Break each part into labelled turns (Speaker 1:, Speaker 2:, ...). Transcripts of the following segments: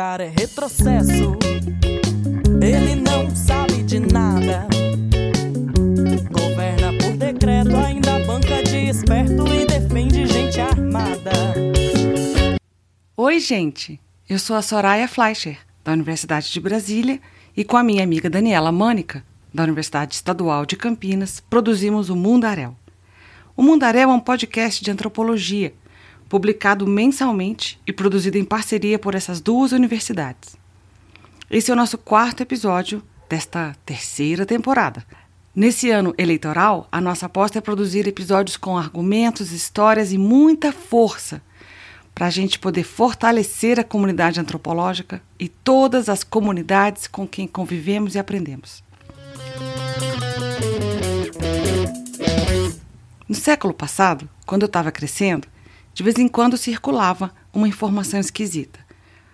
Speaker 1: É retrocesso. Ele não sabe de nada. Governa por decreto, ainda banca de esperto e defende gente armada.
Speaker 2: Oi, gente. Eu sou a Soraya Fleischer, da Universidade de Brasília, e com a minha amiga Daniela Mânica, da Universidade Estadual de Campinas, produzimos o Mundaréu. O Mundaréu é um podcast de antropologia publicado mensalmente e produzido em parceria por essas duas universidades. Esse é o nosso quarto episódio desta terceira temporada. Nesse ano eleitoral, a nossa aposta é produzir episódios com argumentos, histórias e muita força para a gente poder fortalecer a comunidade antropológica e todas as comunidades com quem convivemos e aprendemos. No século passado, quando eu estava crescendo, de vez em quando circulava uma informação esquisita.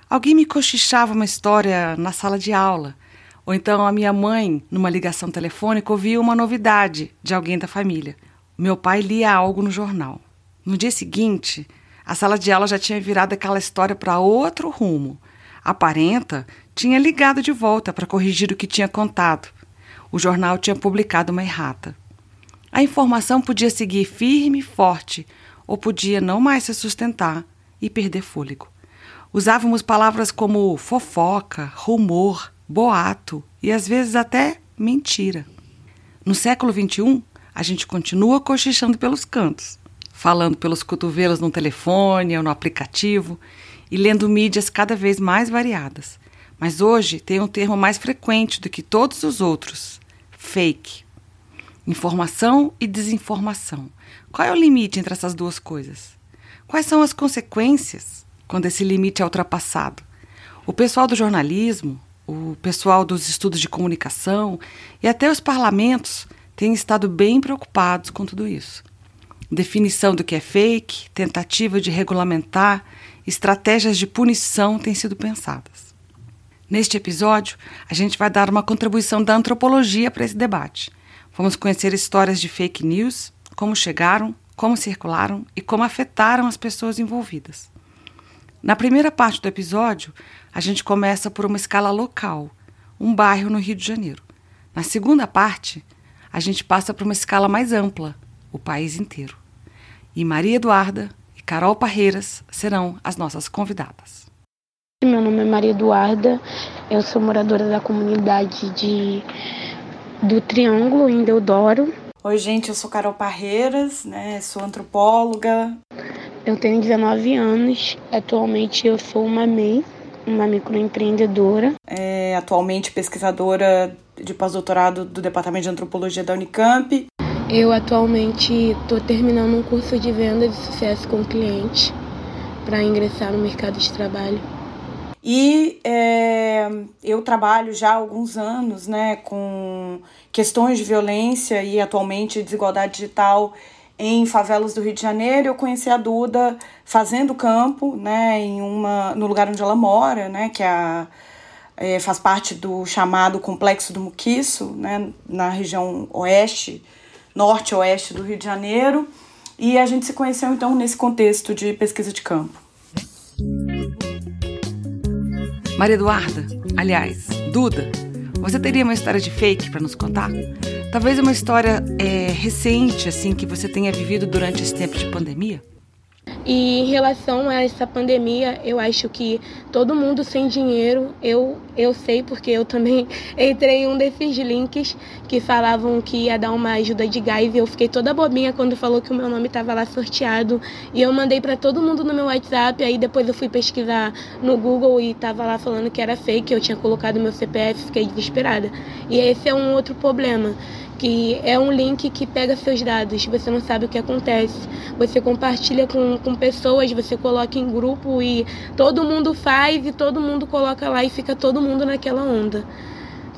Speaker 2: Alguém me cochichava uma história na sala de aula, ou então a minha mãe, numa ligação telefônica, ouvia uma novidade de alguém da família. Meu pai lia algo no jornal. No dia seguinte, a sala de aula já tinha virado aquela história para outro rumo. A parenta tinha ligado de volta para corrigir o que tinha contado. O jornal tinha publicado uma errata. A informação podia seguir firme e forte, ou podia não mais se sustentar e perder fôlego. Usávamos palavras como fofoca, rumor, boato e às vezes até mentira. No século XXI, a gente continua cochichando pelos cantos, falando pelos cotovelos no telefone ou no aplicativo e lendo mídias cada vez mais variadas. Mas hoje tem um termo mais frequente do que todos os outros: fake. Informação e desinformação. Qual é o limite entre essas duas coisas? Quais são as consequências quando esse limite é ultrapassado? O pessoal do jornalismo, o pessoal dos estudos de comunicação e até os parlamentos têm estado bem preocupados com tudo isso. Definição do que é fake, tentativa de regulamentar, estratégias de punição têm sido pensadas. Neste episódio, a gente vai dar uma contribuição da antropologia para esse debate Vamos conhecer histórias de fake news, como chegaram, como circularam e como afetaram as pessoas envolvidas. Na primeira parte do episódio, a gente começa por uma escala local, um bairro no Rio de Janeiro. Na segunda parte, a gente passa por uma escala mais ampla, o país inteiro. E Maria Eduarda e Carol Parreiras serão as nossas convidadas.
Speaker 3: Meu nome é Maria Eduarda, eu sou moradora da comunidade de do Triângulo em Deodoro.
Speaker 4: Oi, gente, eu sou Carol Parreiras, né? Sou antropóloga.
Speaker 3: Eu tenho 19 anos. Atualmente eu sou uma MEI, uma microempreendedora.
Speaker 4: É, atualmente pesquisadora de pós-doutorado do Departamento de Antropologia da Unicamp.
Speaker 3: Eu atualmente estou terminando um curso de venda de sucesso com cliente para ingressar no mercado de trabalho.
Speaker 4: E é, eu trabalho já há alguns anos né, com questões de violência e atualmente desigualdade digital em favelas do Rio de Janeiro. Eu conheci a Duda fazendo campo né, em uma, no lugar onde ela mora, né, que é a, é, faz parte do chamado Complexo do Muquiço, né, na região oeste, norte-oeste do Rio de Janeiro. E a gente se conheceu então nesse contexto de pesquisa de campo.
Speaker 2: Maria Eduarda, aliás, Duda, você teria uma história de fake para nos contar? Talvez uma história é, recente, assim, que você tenha vivido durante esse tempo de pandemia?
Speaker 3: E em relação a essa pandemia, eu acho que todo mundo sem dinheiro, eu, eu sei porque eu também entrei em um desses links que falavam que ia dar uma ajuda de gás e eu fiquei toda bobinha quando falou que o meu nome estava lá sorteado e eu mandei para todo mundo no meu WhatsApp, aí depois eu fui pesquisar no Google e tava lá falando que era fake, eu tinha colocado meu CPF, fiquei desesperada. E esse é um outro problema que é um link que pega seus dados, você não sabe o que acontece. Você compartilha com, com pessoas, você coloca em grupo e todo mundo faz e todo mundo coloca lá e fica todo mundo naquela onda,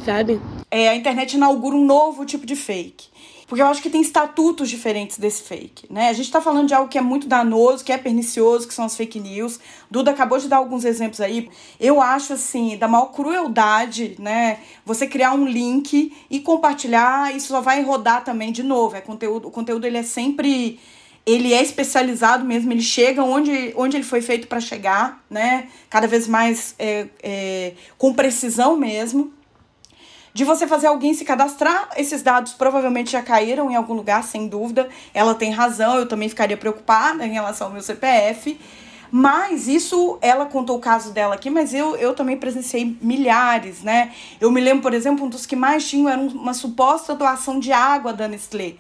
Speaker 3: sabe?
Speaker 4: É, a internet inaugura um novo tipo de fake. Porque eu acho que tem estatutos diferentes desse fake, né? A gente tá falando de algo que é muito danoso, que é pernicioso, que são as fake news. Duda acabou de dar alguns exemplos aí. Eu acho, assim, da maior crueldade, né? Você criar um link e compartilhar, isso só vai rodar também de novo. É conteúdo, o conteúdo, ele é sempre ele é especializado mesmo, ele chega onde, onde ele foi feito para chegar, né? Cada vez mais é, é, com precisão mesmo. De você fazer alguém se cadastrar, esses dados provavelmente já caíram em algum lugar, sem dúvida. Ela tem razão, eu também ficaria preocupada em relação ao meu CPF. Mas isso, ela contou o caso dela aqui, mas eu, eu também presenciei milhares, né? Eu me lembro, por exemplo, um dos que mais tinham era uma suposta doação de água da Nestlé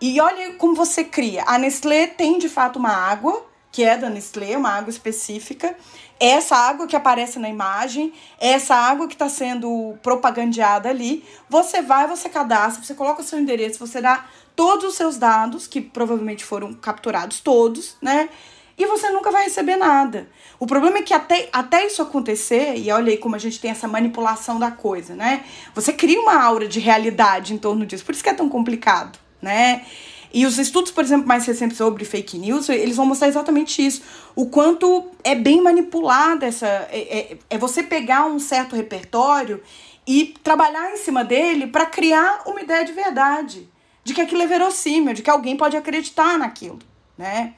Speaker 4: e olha como você cria. A Nestlé tem de fato uma água, que é da Nestlé, uma água específica. Essa água que aparece na imagem, essa água que está sendo propagandeada ali, você vai, você cadastra, você coloca o seu endereço, você dá todos os seus dados, que provavelmente foram capturados todos, né? E você nunca vai receber nada. O problema é que até, até isso acontecer, e olha aí como a gente tem essa manipulação da coisa, né? Você cria uma aura de realidade em torno disso. Por isso que é tão complicado né? E os estudos, por exemplo, mais recentes sobre fake news, eles vão mostrar exatamente isso. O quanto é bem manipulada essa. É, é, é você pegar um certo repertório e trabalhar em cima dele para criar uma ideia de verdade. De que aquilo é verossímil, de que alguém pode acreditar naquilo, né?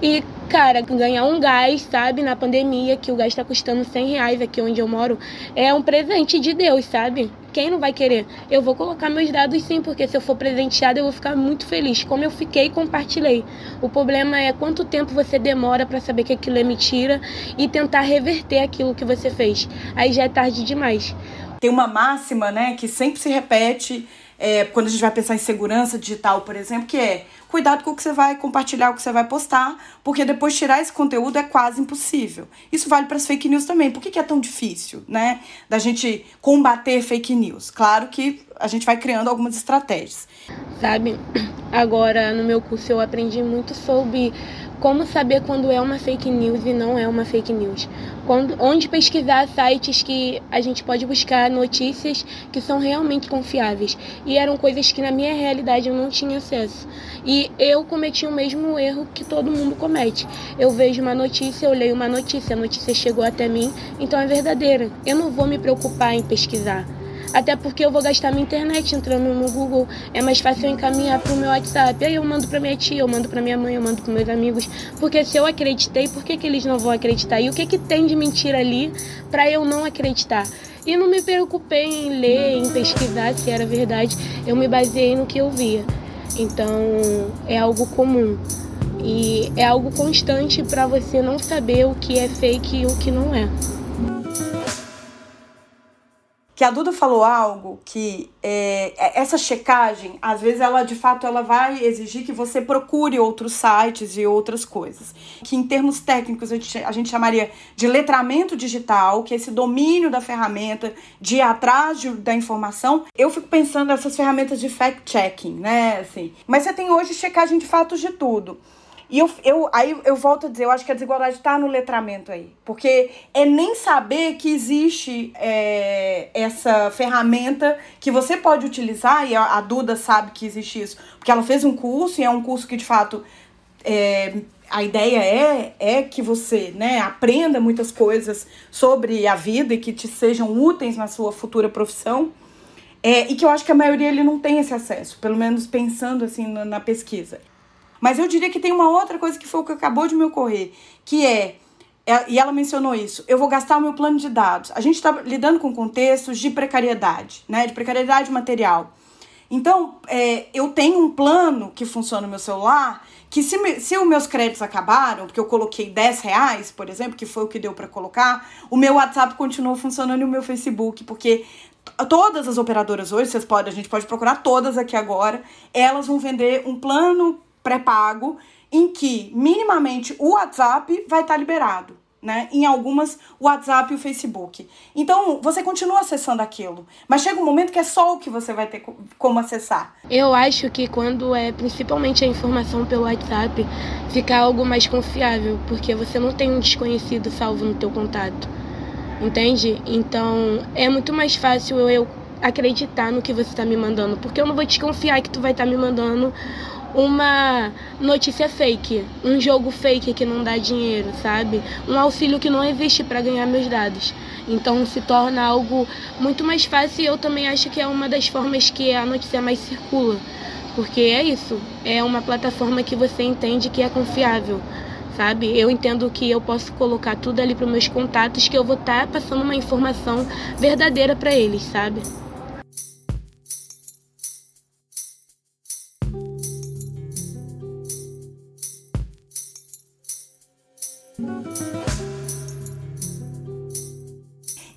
Speaker 3: E, cara, ganhar um gás, sabe, na pandemia, que o gás tá custando 100 reais aqui onde eu moro, é um presente de Deus, sabe? Quem não vai querer? Eu vou colocar meus dados sim, porque se eu for presenteada eu vou ficar muito feliz, como eu fiquei compartilhei. O problema é quanto tempo você demora para saber que aquilo é mentira e tentar reverter aquilo que você fez. Aí já é tarde demais.
Speaker 4: Tem uma máxima, né, que sempre se repete é, quando a gente vai pensar em segurança digital, por exemplo, que é cuidado com o que você vai compartilhar, o que você vai postar, porque depois tirar esse conteúdo é quase impossível. Isso vale para as fake news também. Por que, que é tão difícil, né, da gente combater fake news? Claro que a gente vai criando algumas estratégias.
Speaker 3: Sabe, agora no meu curso eu aprendi muito sobre como saber quando é uma fake news e não é uma fake news. Quando, onde pesquisar sites que a gente pode buscar notícias que são realmente confiáveis. E eram coisas que na minha realidade eu não tinha acesso. E eu cometi o mesmo erro que todo mundo comete. Eu vejo uma notícia, eu leio uma notícia, a notícia chegou até mim, então é verdadeira. Eu não vou me preocupar em pesquisar. Até porque eu vou gastar minha internet entrando no Google. É mais fácil eu encaminhar pro meu WhatsApp. Aí eu mando pra minha tia, eu mando pra minha mãe, eu mando pros meus amigos. Porque se eu acreditei, por que, que eles não vão acreditar? E o que, que tem de mentira ali para eu não acreditar? E não me preocupei em ler, em pesquisar se era verdade. Eu me baseei no que eu via. Então é algo comum. E é algo constante para você não saber o que é fake e o que não é
Speaker 4: que a Duda falou algo que é, é, essa checagem, às vezes ela de fato ela vai exigir que você procure outros sites e outras coisas. Que em termos técnicos a gente, a gente chamaria de letramento digital, que é esse domínio da ferramenta, de ir atrás de, da informação. Eu fico pensando nessas ferramentas de fact-checking, né? Assim. Mas você tem hoje checagem de fatos de tudo. E eu, eu, aí eu volto a dizer, eu acho que a desigualdade está no letramento aí. Porque é nem saber que existe é, essa ferramenta que você pode utilizar, e a, a, Duda sabe que existe isso, porque ela fez um curso, e é um curso que de fato. É, a ideia é, é que você né, aprenda muitas coisas sobre a vida e que te sejam úteis na sua futura profissão. É, e que eu acho que a maioria ele não tem esse acesso, pelo menos pensando assim na, na pesquisa. Mas eu diria que tem uma outra coisa que foi o que acabou de me ocorrer, que é, é e ela mencionou isso, eu vou gastar o meu plano de dados. A gente está lidando com contextos de precariedade, né? De precariedade material. Então, é, eu tenho um plano que funciona no meu celular, que se, me, se os meus créditos acabaram, porque eu coloquei 10 reais, por exemplo, que foi o que deu para colocar, o meu WhatsApp continua funcionando e o meu Facebook, porque todas as operadoras hoje, vocês podem, a gente pode procurar todas aqui agora, elas vão vender um plano pré-pago em que minimamente o WhatsApp vai estar tá liberado. Né? Em algumas, o WhatsApp e o Facebook. Então, você continua acessando aquilo, mas chega um momento que é só o que você vai ter como acessar.
Speaker 3: Eu acho que quando é principalmente a informação pelo WhatsApp, fica algo mais confiável, porque você não tem um desconhecido salvo no teu contato. Entende? Então, é muito mais fácil eu acreditar no que você está me mandando, porque eu não vou desconfiar que tu vai estar tá me mandando uma notícia fake, um jogo fake que não dá dinheiro, sabe? Um auxílio que não existe para ganhar meus dados. Então se torna algo muito mais fácil e eu também acho que é uma das formas que a notícia mais circula. Porque é isso, é uma plataforma que você entende que é confiável sabe? Eu entendo que eu posso colocar tudo ali para meus contatos que eu vou estar tá passando uma informação verdadeira para eles, sabe?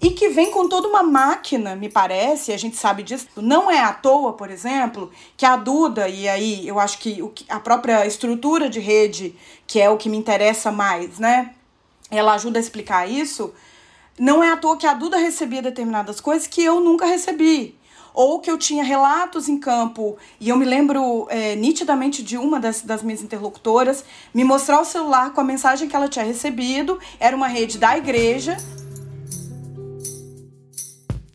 Speaker 4: E que vem com toda uma máquina, me parece, a gente sabe disso. Não é à toa, por exemplo, que a Duda, e aí eu acho que a própria estrutura de rede, que é o que me interessa mais, né? Ela ajuda a explicar isso. Não é à toa que a Duda recebia determinadas coisas que eu nunca recebi. Ou que eu tinha relatos em campo, e eu me lembro é, nitidamente de uma das, das minhas interlocutoras me mostrar o celular com a mensagem que ela tinha recebido, era uma rede da igreja,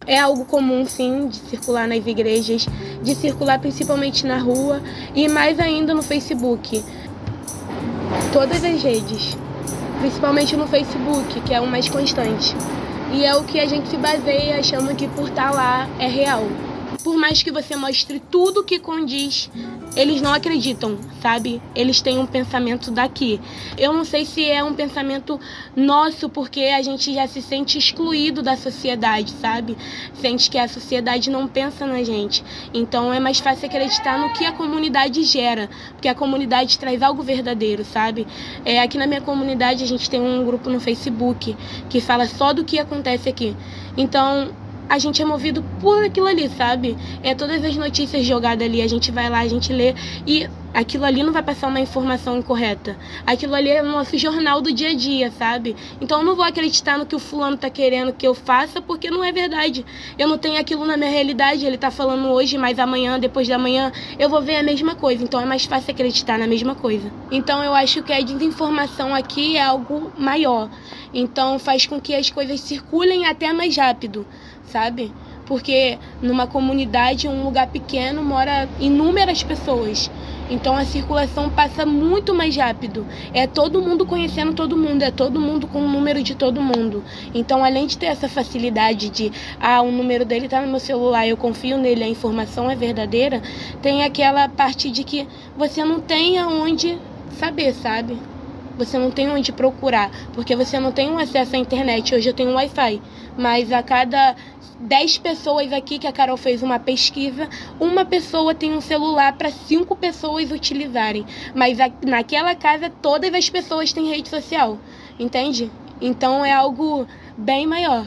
Speaker 3: é algo comum, sim, de circular nas igrejas, de circular principalmente na rua e mais ainda no Facebook. Todas as redes, principalmente no Facebook, que é o mais constante. E é o que a gente se baseia achando que por estar lá é real por mais que você mostre tudo que condiz, eles não acreditam, sabe? Eles têm um pensamento daqui. Eu não sei se é um pensamento nosso, porque a gente já se sente excluído da sociedade, sabe? Sente que a sociedade não pensa na gente. Então é mais fácil acreditar no que a comunidade gera, porque a comunidade traz algo verdadeiro, sabe? É, aqui na minha comunidade a gente tem um grupo no Facebook que fala só do que acontece aqui. Então, a gente é movido por aquilo ali, sabe? É todas as notícias jogadas ali, a gente vai lá, a gente lê e aquilo ali não vai passar uma informação incorreta. Aquilo ali é o nosso jornal do dia a dia, sabe? Então eu não vou acreditar no que o fulano tá querendo que eu faça, porque não é verdade. Eu não tenho aquilo na minha realidade, ele tá falando hoje, mas amanhã, depois da manhã, eu vou ver a mesma coisa. Então é mais fácil acreditar na mesma coisa. Então eu acho que a desinformação aqui é algo maior. Então faz com que as coisas circulem até mais rápido sabe? Porque numa comunidade, um lugar pequeno, mora inúmeras pessoas. Então a circulação passa muito mais rápido. É todo mundo conhecendo todo mundo, é todo mundo com o número de todo mundo. Então, além de ter essa facilidade de, ah, o número dele está no meu celular, eu confio nele, a informação é verdadeira, tem aquela parte de que você não tem aonde saber, sabe? Você não tem onde procurar, porque você não tem um acesso à internet. Hoje eu tenho um Wi-Fi, mas a cada 10 pessoas aqui que a Carol fez uma pesquisa, uma pessoa tem um celular para cinco pessoas utilizarem. Mas a, naquela casa todas as pessoas têm rede social, entende? Então é algo bem maior.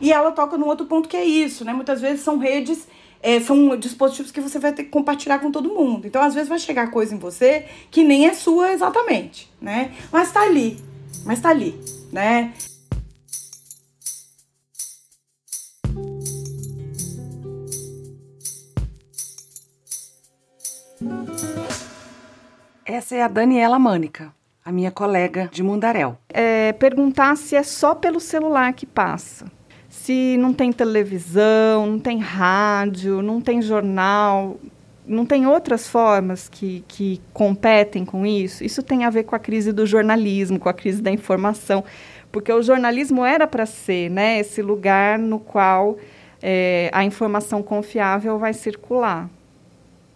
Speaker 4: E ela toca num outro ponto que é isso, né? Muitas vezes são redes é, são dispositivos que você vai ter que compartilhar com todo mundo. Então, às vezes, vai chegar coisa em você que nem é sua exatamente, né? Mas tá ali, mas tá ali, né?
Speaker 2: Essa é a Daniela Mânica, a minha colega de Mundaréu.
Speaker 5: É, perguntar se é só pelo celular que passa. Se não tem televisão, não tem rádio, não tem jornal, não tem outras formas que, que competem com isso? Isso tem a ver com a crise do jornalismo, com a crise da informação, porque o jornalismo era para ser né, esse lugar no qual é, a informação confiável vai circular.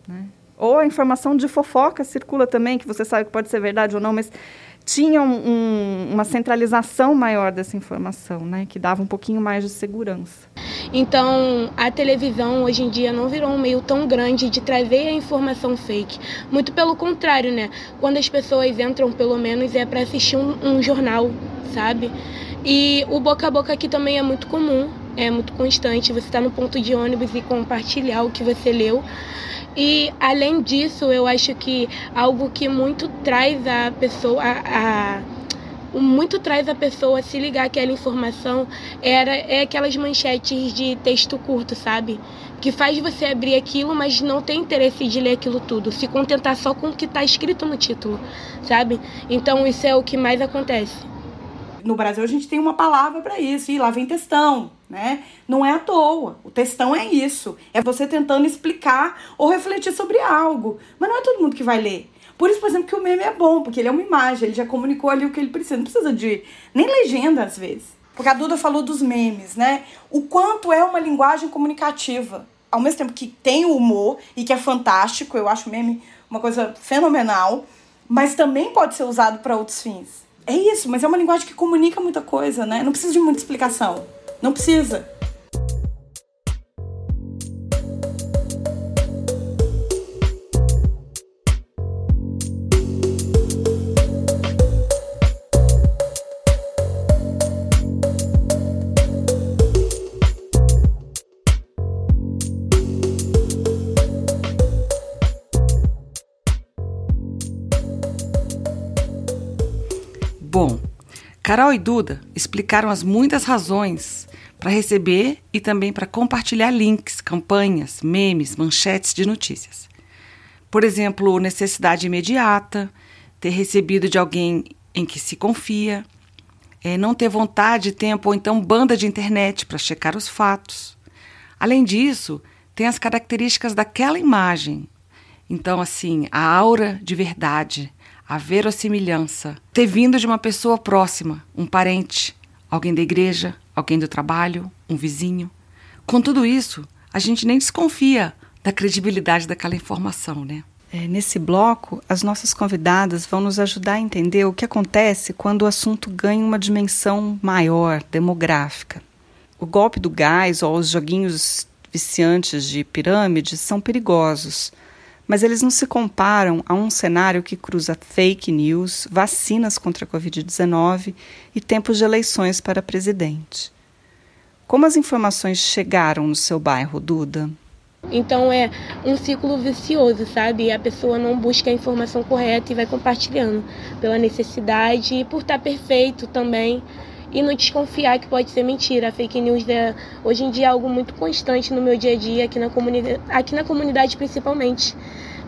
Speaker 5: Né? Ou a informação de fofoca circula também, que você sabe que pode ser verdade ou não, mas tinha um, uma centralização maior dessa informação, né, que dava um pouquinho mais de segurança.
Speaker 3: Então, a televisão hoje em dia não virou um meio tão grande de trazer a informação fake. Muito pelo contrário, né? Quando as pessoas entram, pelo menos, é para assistir um, um jornal, sabe? E o boca a boca aqui também é muito comum, é muito constante. Você está no ponto de ônibus e compartilhar o que você leu. E além disso, eu acho que algo que muito traz a pessoa a, a muito traz a pessoa se ligar aquela informação era é aquelas manchetes de texto curto, sabe? Que faz você abrir aquilo, mas não tem interesse de ler aquilo tudo, se contentar só com o que está escrito no título, sabe? Então isso é o que mais acontece
Speaker 4: no Brasil a gente tem uma palavra para isso, e lá vem textão, né? Não é à toa. O textão é isso. É você tentando explicar ou refletir sobre algo. Mas não é todo mundo que vai ler. Por isso, por exemplo, que o meme é bom, porque ele é uma imagem, ele já comunicou ali o que ele precisa. Não precisa de nem legenda às vezes. Porque a Duda falou dos memes, né? O quanto é uma linguagem comunicativa ao mesmo tempo que tem o humor e que é fantástico, eu acho meme uma coisa fenomenal, mas também pode ser usado para outros fins. É isso, mas é uma linguagem que comunica muita coisa, né? Não precisa de muita explicação. Não precisa.
Speaker 2: Carol e Duda explicaram as muitas razões para receber e também para compartilhar links, campanhas, memes, manchetes de notícias. Por exemplo, necessidade imediata, ter recebido de alguém em que se confia, é, não ter vontade, tempo ou então banda de internet para checar os fatos. Além disso, tem as características daquela imagem. Então, assim, a aura de verdade, a verossimilhança, ter vindo de uma pessoa próxima, um parente, alguém da igreja, alguém do trabalho, um vizinho. Com tudo isso, a gente nem desconfia da credibilidade daquela informação, né?
Speaker 5: É, nesse bloco, as nossas convidadas vão nos ajudar a entender o que acontece quando o assunto ganha uma dimensão maior, demográfica. O golpe do gás ou os joguinhos viciantes de pirâmide são perigosos mas eles não se comparam a um cenário que cruza fake news, vacinas contra a Covid-19 e tempos de eleições para presidente. Como as informações chegaram no seu bairro, Duda?
Speaker 3: Então é um ciclo vicioso, sabe? A pessoa não busca a informação correta e vai compartilhando pela necessidade e por estar perfeito também e não desconfiar que pode ser mentira. A fake news é, hoje em dia é algo muito constante no meu dia a dia, aqui na comunidade, aqui na comunidade principalmente.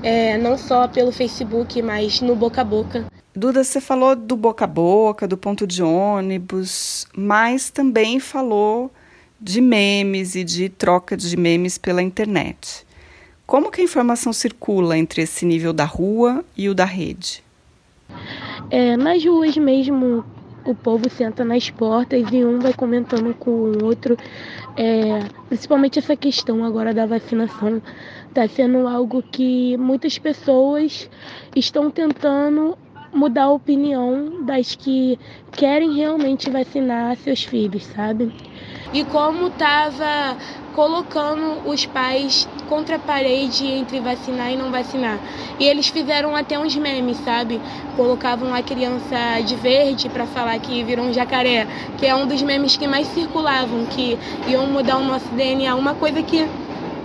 Speaker 3: É, não só pelo Facebook, mas no boca a boca.
Speaker 5: Duda, você falou do boca a boca, do ponto de ônibus, mas também falou de memes e de troca de memes pela internet. Como que a informação circula entre esse nível da rua e o da rede?
Speaker 3: É, nas ruas mesmo, o povo senta nas portas e um vai comentando com o outro. É, principalmente essa questão agora da vacinação está sendo algo que muitas pessoas estão tentando mudar a opinião das que querem realmente vacinar seus filhos, sabe? E como tava colocando os pais contra a parede entre vacinar e não vacinar. E eles fizeram até uns memes, sabe? Colocavam a criança de verde para falar que virou um jacaré, que é um dos memes que mais circulavam, que iam mudar o nosso DNA, uma coisa que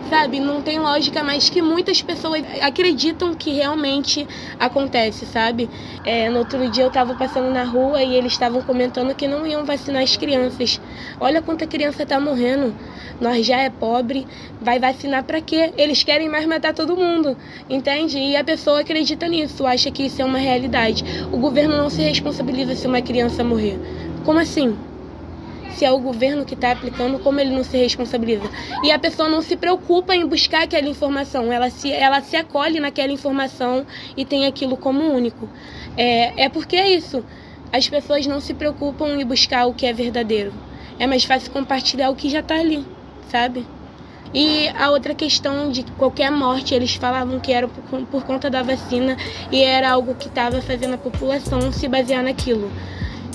Speaker 3: sabe? Não tem lógica, mas que muitas pessoas acreditam que realmente acontece, sabe? É, no outro dia eu estava passando na rua e eles estavam comentando que não iam vacinar as crianças. Olha quanta criança está morrendo. Nós já é pobre, vai vacinar para quê? Eles querem mais matar todo mundo, entende? E a pessoa acredita nisso, acha que isso é uma realidade. O governo não se responsabiliza se uma criança morrer. Como assim? Se é o governo que está aplicando, como ele não se responsabiliza. E a pessoa não se preocupa em buscar aquela informação, ela se, ela se acolhe naquela informação e tem aquilo como único. É, é porque é isso. As pessoas não se preocupam em buscar o que é verdadeiro. É mais fácil compartilhar o que já está ali, sabe? E a outra questão de qualquer morte, eles falavam que era por, por conta da vacina e era algo que estava fazendo a população se basear naquilo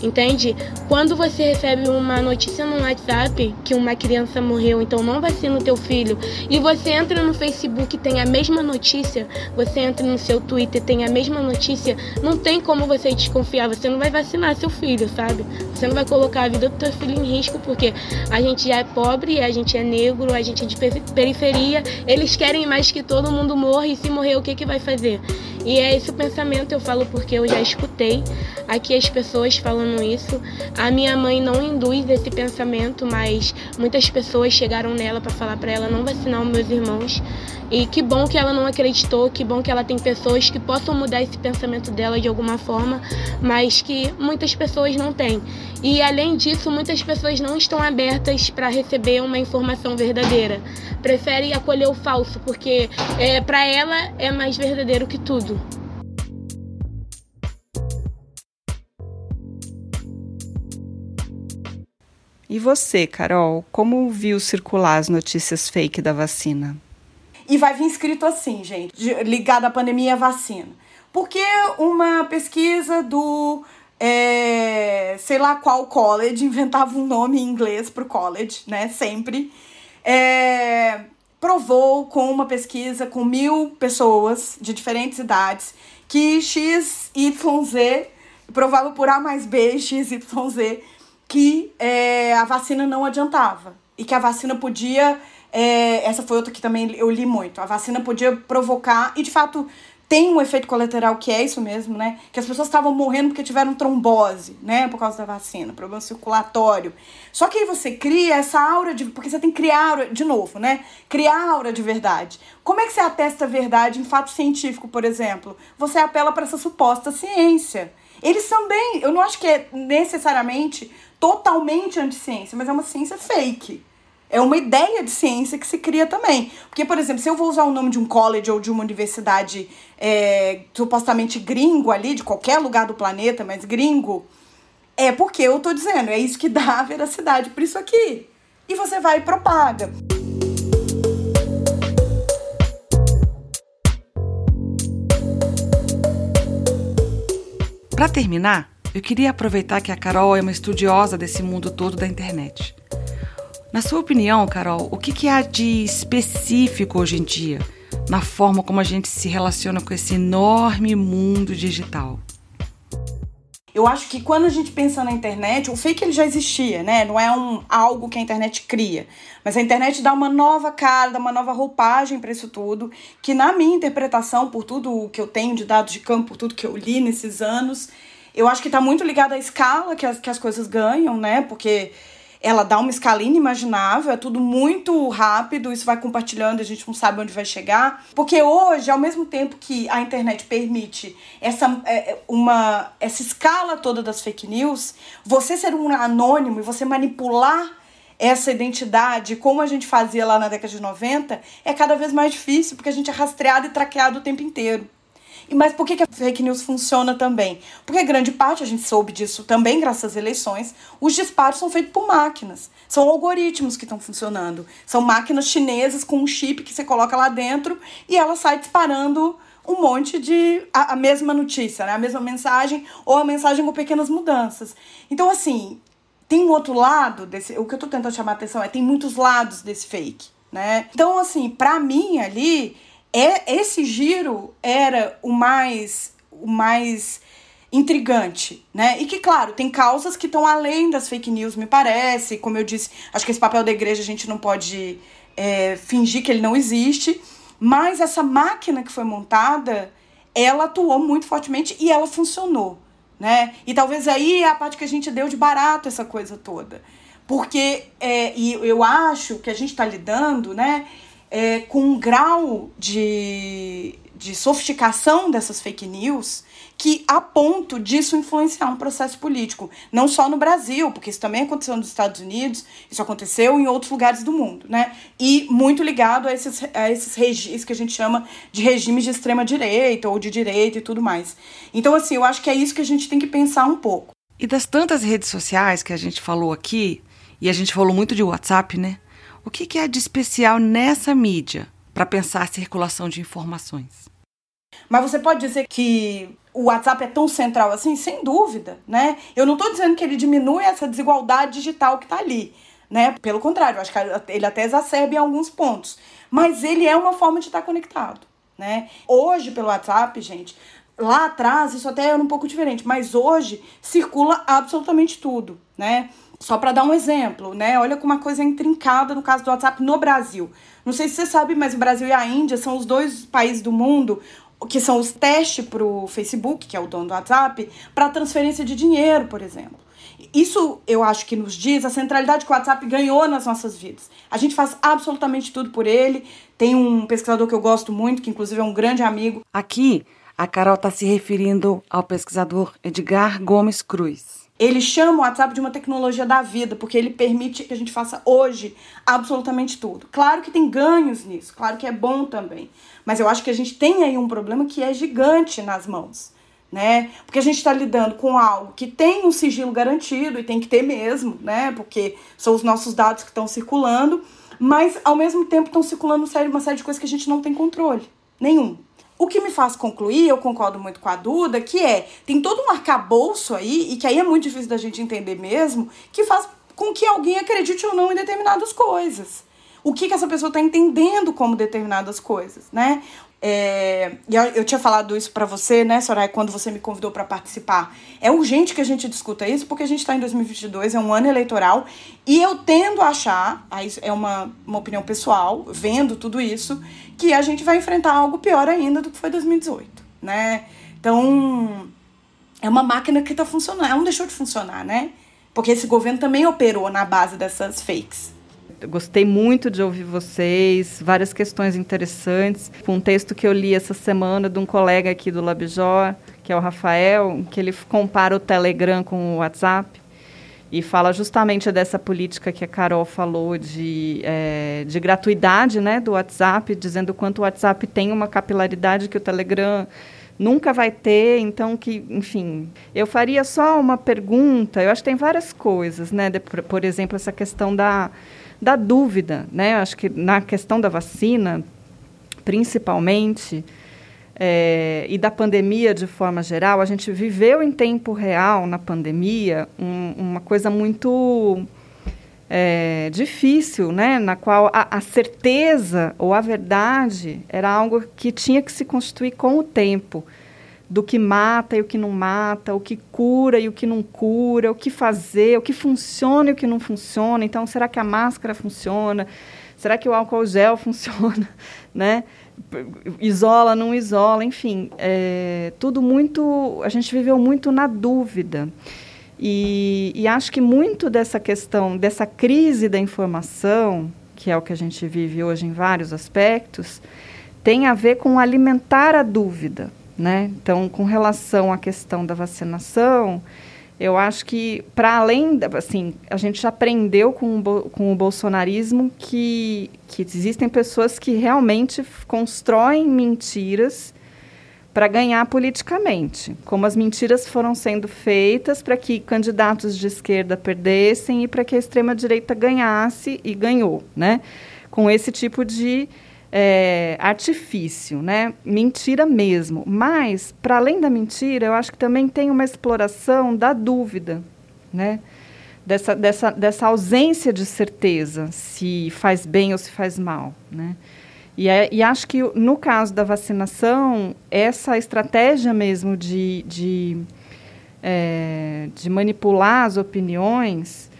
Speaker 3: entende? Quando você recebe uma notícia no WhatsApp que uma criança morreu, então não vacina o teu filho, e você entra no Facebook e tem a mesma notícia, você entra no seu Twitter e tem a mesma notícia, não tem como você desconfiar, você não vai vacinar seu filho, sabe? Você não vai colocar a vida do teu filho em risco, porque a gente já é pobre, a gente é negro, a gente é de periferia, eles querem mais que todo mundo morra e se morrer o que que vai fazer? E é esse o pensamento, eu falo porque eu já escutei aqui as pessoas falando isso. A minha mãe não induz esse pensamento, mas muitas pessoas chegaram nela para falar para ela não vacinar os meus irmãos. E que bom que ela não acreditou, que bom que ela tem pessoas que possam mudar esse pensamento dela de alguma forma, mas que muitas pessoas não têm. E além disso, muitas pessoas não estão abertas para receber uma informação verdadeira. Preferem acolher o falso, porque é, para ela é mais verdadeiro que tudo.
Speaker 5: E você, Carol, como viu circular as notícias fake da vacina?
Speaker 4: E vai vir escrito assim, gente, ligado à pandemia e à vacina. Porque uma pesquisa do é, sei lá qual college, inventava um nome em inglês para o college, né? Sempre. É, provou com uma pesquisa com mil pessoas de diferentes idades que X, Y, Z, provava por A mais B, X, Y, Z, que é, a vacina não adiantava. E que a vacina podia. É, essa foi outra que também eu li muito. A vacina podia provocar, e de fato tem um efeito colateral que é isso mesmo, né? Que as pessoas estavam morrendo porque tiveram trombose, né? Por causa da vacina, problema circulatório. Só que aí você cria essa aura de. Porque você tem que criar aura, de novo, né? Criar aura de verdade. Como é que você atesta a verdade em fato científico, por exemplo? Você apela para essa suposta ciência. Eles também, eu não acho que é necessariamente totalmente anti-ciência, mas é uma ciência fake. É uma ideia de ciência que se cria também. Porque, por exemplo, se eu vou usar o nome de um college ou de uma universidade é, supostamente gringo ali, de qualquer lugar do planeta, mas gringo, é porque eu tô dizendo, é isso que dá a veracidade para isso aqui. E você vai e propaga.
Speaker 2: Para terminar, eu queria aproveitar que a Carol é uma estudiosa desse mundo todo da internet. Na sua opinião, Carol, o que, que há de específico hoje em dia na forma como a gente se relaciona com esse enorme mundo digital?
Speaker 4: Eu acho que quando a gente pensa na internet, o fake ele já existia, né? Não é um algo que a internet cria, mas a internet dá uma nova cara, dá uma nova roupagem para isso tudo, que na minha interpretação, por tudo que eu tenho de dados de campo, por tudo que eu li nesses anos, eu acho que está muito ligado à escala que as, que as coisas ganham, né? Porque ela dá uma escala inimaginável, é tudo muito rápido, isso vai compartilhando, a gente não sabe onde vai chegar. Porque hoje, ao mesmo tempo que a internet permite essa, é, é, uma, essa escala toda das fake news, você ser um anônimo e você manipular essa identidade, como a gente fazia lá na década de 90, é cada vez mais difícil, porque a gente é rastreado e traqueado o tempo inteiro. Mas por que, que a fake news funciona também? Porque grande parte, a gente soube disso também graças às eleições, os disparos são feitos por máquinas. São algoritmos que estão funcionando. São máquinas chinesas com um chip que você coloca lá dentro e ela sai disparando um monte de. a, a mesma notícia, né? a mesma mensagem ou a mensagem com pequenas mudanças. Então, assim, tem um outro lado desse. O que eu tô tentando chamar a atenção é tem muitos lados desse fake. Né? Então, assim, para mim ali, é esse giro era o mais o mais intrigante, né? E que, claro, tem causas que estão além das fake news, me parece. Como eu disse, acho que esse papel da igreja a gente não pode é, fingir que ele não existe. Mas essa máquina que foi montada, ela atuou muito fortemente e ela funcionou, né? E talvez aí é a parte que a gente deu de barato essa coisa toda. Porque, é, e eu acho que a gente está lidando, né? É, com um grau de, de sofisticação dessas fake news que a ponto disso influenciar um processo político. Não só no Brasil, porque isso também aconteceu nos Estados Unidos, isso aconteceu em outros lugares do mundo, né? E muito ligado a esses, a esses regimes que a gente chama de regimes de extrema direita ou de direita e tudo mais. Então, assim, eu acho que é isso que a gente tem que pensar um pouco.
Speaker 2: E das tantas redes sociais que a gente falou aqui, e a gente falou muito de WhatsApp, né? O que, que é de especial nessa mídia para pensar a circulação de informações?
Speaker 4: Mas você pode dizer que o WhatsApp é tão central assim? Sem dúvida, né? Eu não estou dizendo que ele diminui essa desigualdade digital que está ali, né? Pelo contrário, acho que ele até exacerba em alguns pontos. Mas ele é uma forma de estar conectado, né? Hoje, pelo WhatsApp, gente, lá atrás isso até era um pouco diferente, mas hoje circula absolutamente tudo, né? Só para dar um exemplo, né? Olha como uma coisa é intrincada no caso do WhatsApp no Brasil. Não sei se você sabe, mas o Brasil e a Índia são os dois países do mundo que são os testes para o Facebook, que é o dono do WhatsApp, para transferência de dinheiro, por exemplo. Isso eu acho que nos diz a centralidade que o WhatsApp ganhou nas nossas vidas. A gente faz absolutamente tudo por ele. Tem um pesquisador que eu gosto muito, que inclusive é um grande amigo.
Speaker 2: Aqui, a Carol está se referindo ao pesquisador Edgar Gomes Cruz.
Speaker 4: Ele chama o WhatsApp de uma tecnologia da vida, porque ele permite que a gente faça hoje absolutamente tudo. Claro que tem ganhos nisso, claro que é bom também. Mas eu acho que a gente tem aí um problema que é gigante nas mãos. né? Porque a gente está lidando com algo que tem um sigilo garantido e tem que ter mesmo, né? Porque são os nossos dados que estão circulando, mas ao mesmo tempo estão circulando uma série de coisas que a gente não tem controle nenhum. O que me faz concluir, eu concordo muito com a Duda, que é, tem todo um arcabouço aí, e que aí é muito difícil da gente entender mesmo, que faz com que alguém acredite ou não em determinadas coisas. O que, que essa pessoa está entendendo como determinadas coisas, né? É, eu, eu tinha falado isso para você, né, Soraya, quando você me convidou para participar. É urgente que a gente discuta isso, porque a gente está em 2022, é um ano eleitoral, e eu tendo a achar, aí é uma, uma opinião pessoal, vendo tudo isso, que a gente vai enfrentar algo pior ainda do que foi 2018, né? Então, é uma máquina que está funcionando, não deixou de funcionar, né? Porque esse governo também operou na base dessas fakes.
Speaker 5: Gostei muito de ouvir vocês, várias questões interessantes. Um texto que eu li essa semana de um colega aqui do Labjor, que é o Rafael, que ele compara o Telegram com o WhatsApp e fala justamente dessa política que a Carol falou de, é, de gratuidade né, do WhatsApp, dizendo quanto o WhatsApp tem uma capilaridade que o Telegram nunca vai ter, então que, enfim, eu faria só uma pergunta, eu acho que tem várias coisas, né, de, por exemplo, essa questão da da dúvida, né? Acho que na questão da vacina, principalmente, é, e da pandemia de forma geral, a gente viveu em tempo real na pandemia um, uma coisa muito é, difícil, né? Na qual a, a certeza ou a verdade era algo que tinha que se constituir com o tempo do que mata e o que não mata, o que cura e o que não cura, o que fazer, o que funciona e o que não funciona. Então, será que a máscara funciona? Será que o álcool gel funciona? né? Isola, não isola, enfim, é, tudo muito. A gente viveu muito na dúvida. E, e acho que muito dessa questão, dessa crise da informação, que é o que a gente vive hoje em vários aspectos, tem a ver com alimentar a dúvida. Né? Então, com relação à questão da vacinação, eu acho que, para além, assim, a gente aprendeu com o, com o bolsonarismo que, que existem pessoas que realmente constroem mentiras para ganhar politicamente, como as mentiras foram sendo feitas para que candidatos de esquerda perdessem e para que a extrema-direita ganhasse e ganhou, né? com esse tipo de é, artifício, né? Mentira mesmo. Mas, para além da mentira, eu acho que também tem uma exploração da dúvida, né? Dessa, dessa, dessa ausência de certeza se faz bem ou se faz mal, né? E, é, e acho que no caso da vacinação, essa estratégia mesmo de, de, é, de manipular as opiniões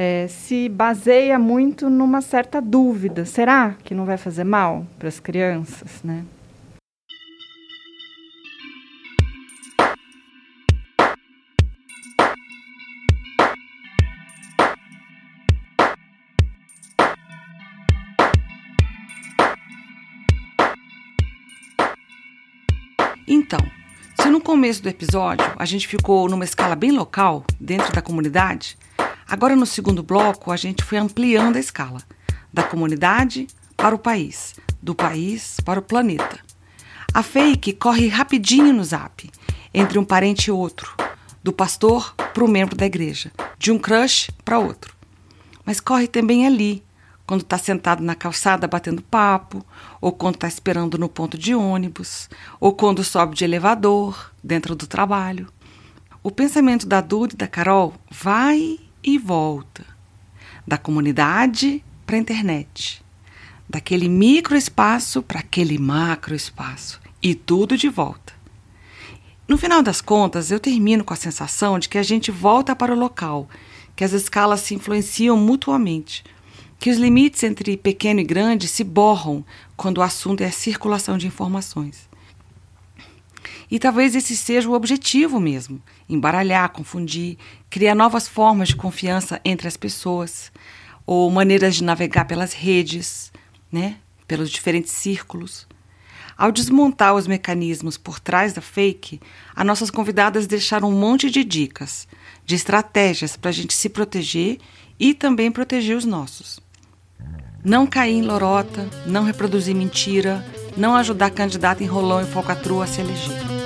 Speaker 5: é, se baseia muito numa certa dúvida. Será que não vai fazer mal para as crianças, né?
Speaker 2: Então, se no começo do episódio a gente ficou numa escala bem local, dentro da comunidade, Agora, no segundo bloco, a gente foi ampliando a escala da comunidade para o país, do país para o planeta. A fake corre rapidinho no zap, entre um parente e outro, do pastor para o membro da igreja, de um crush para outro. Mas corre também ali, quando está sentado na calçada batendo papo, ou quando está esperando no ponto de ônibus, ou quando sobe de elevador, dentro do trabalho. O pensamento da Duda e da Carol vai e volta. Da comunidade para a internet. Daquele microespaço para aquele macroespaço. E tudo de volta. No final das contas, eu termino com a sensação de que a gente volta para o local, que as escalas se influenciam mutuamente, que os limites entre pequeno e grande se borram quando o assunto é a circulação de informações. E talvez esse seja o objetivo mesmo: embaralhar, confundir, criar novas formas de confiança entre as pessoas, ou maneiras de navegar pelas redes, né? pelos diferentes círculos. Ao desmontar os mecanismos por trás da fake, as nossas convidadas deixaram um monte de dicas, de estratégias para a gente se proteger e também proteger os nossos. Não cair em lorota, não reproduzir mentira, não ajudar candidato enrolão e falcatrua a se eleger.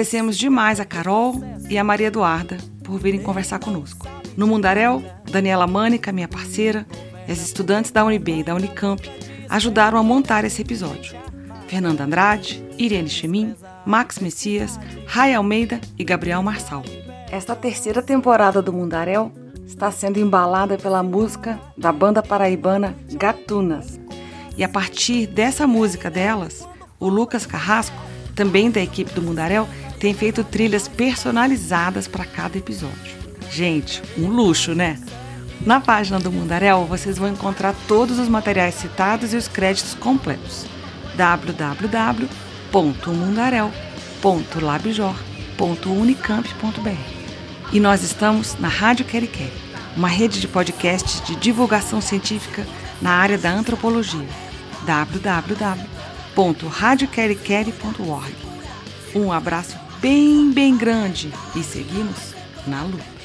Speaker 2: Agradecemos demais a Carol e a Maria Eduarda por virem conversar conosco. No Mundaréu, Daniela Mânica, minha parceira, e as estudantes da UNB e da Unicamp ajudaram a montar esse episódio. Fernanda Andrade, Irene Chemin, Max Messias, Ray Almeida e Gabriel Marçal. Esta terceira temporada do Mundaréu está sendo embalada pela música da banda paraibana Gatunas. E a partir dessa música delas, o Lucas Carrasco, também da equipe do Mundaréu, tem feito trilhas personalizadas para cada episódio. Gente, um luxo, né? Na página do Mundaréu vocês vão encontrar todos os materiais citados e os créditos completos. www.mundarel.labjor.unicamp.br e nós estamos na Rádio Queriqueri, uma rede de podcasts de divulgação científica na área da antropologia. www.radioqueriqueri.org Um abraço bem, bem grande e seguimos na luta.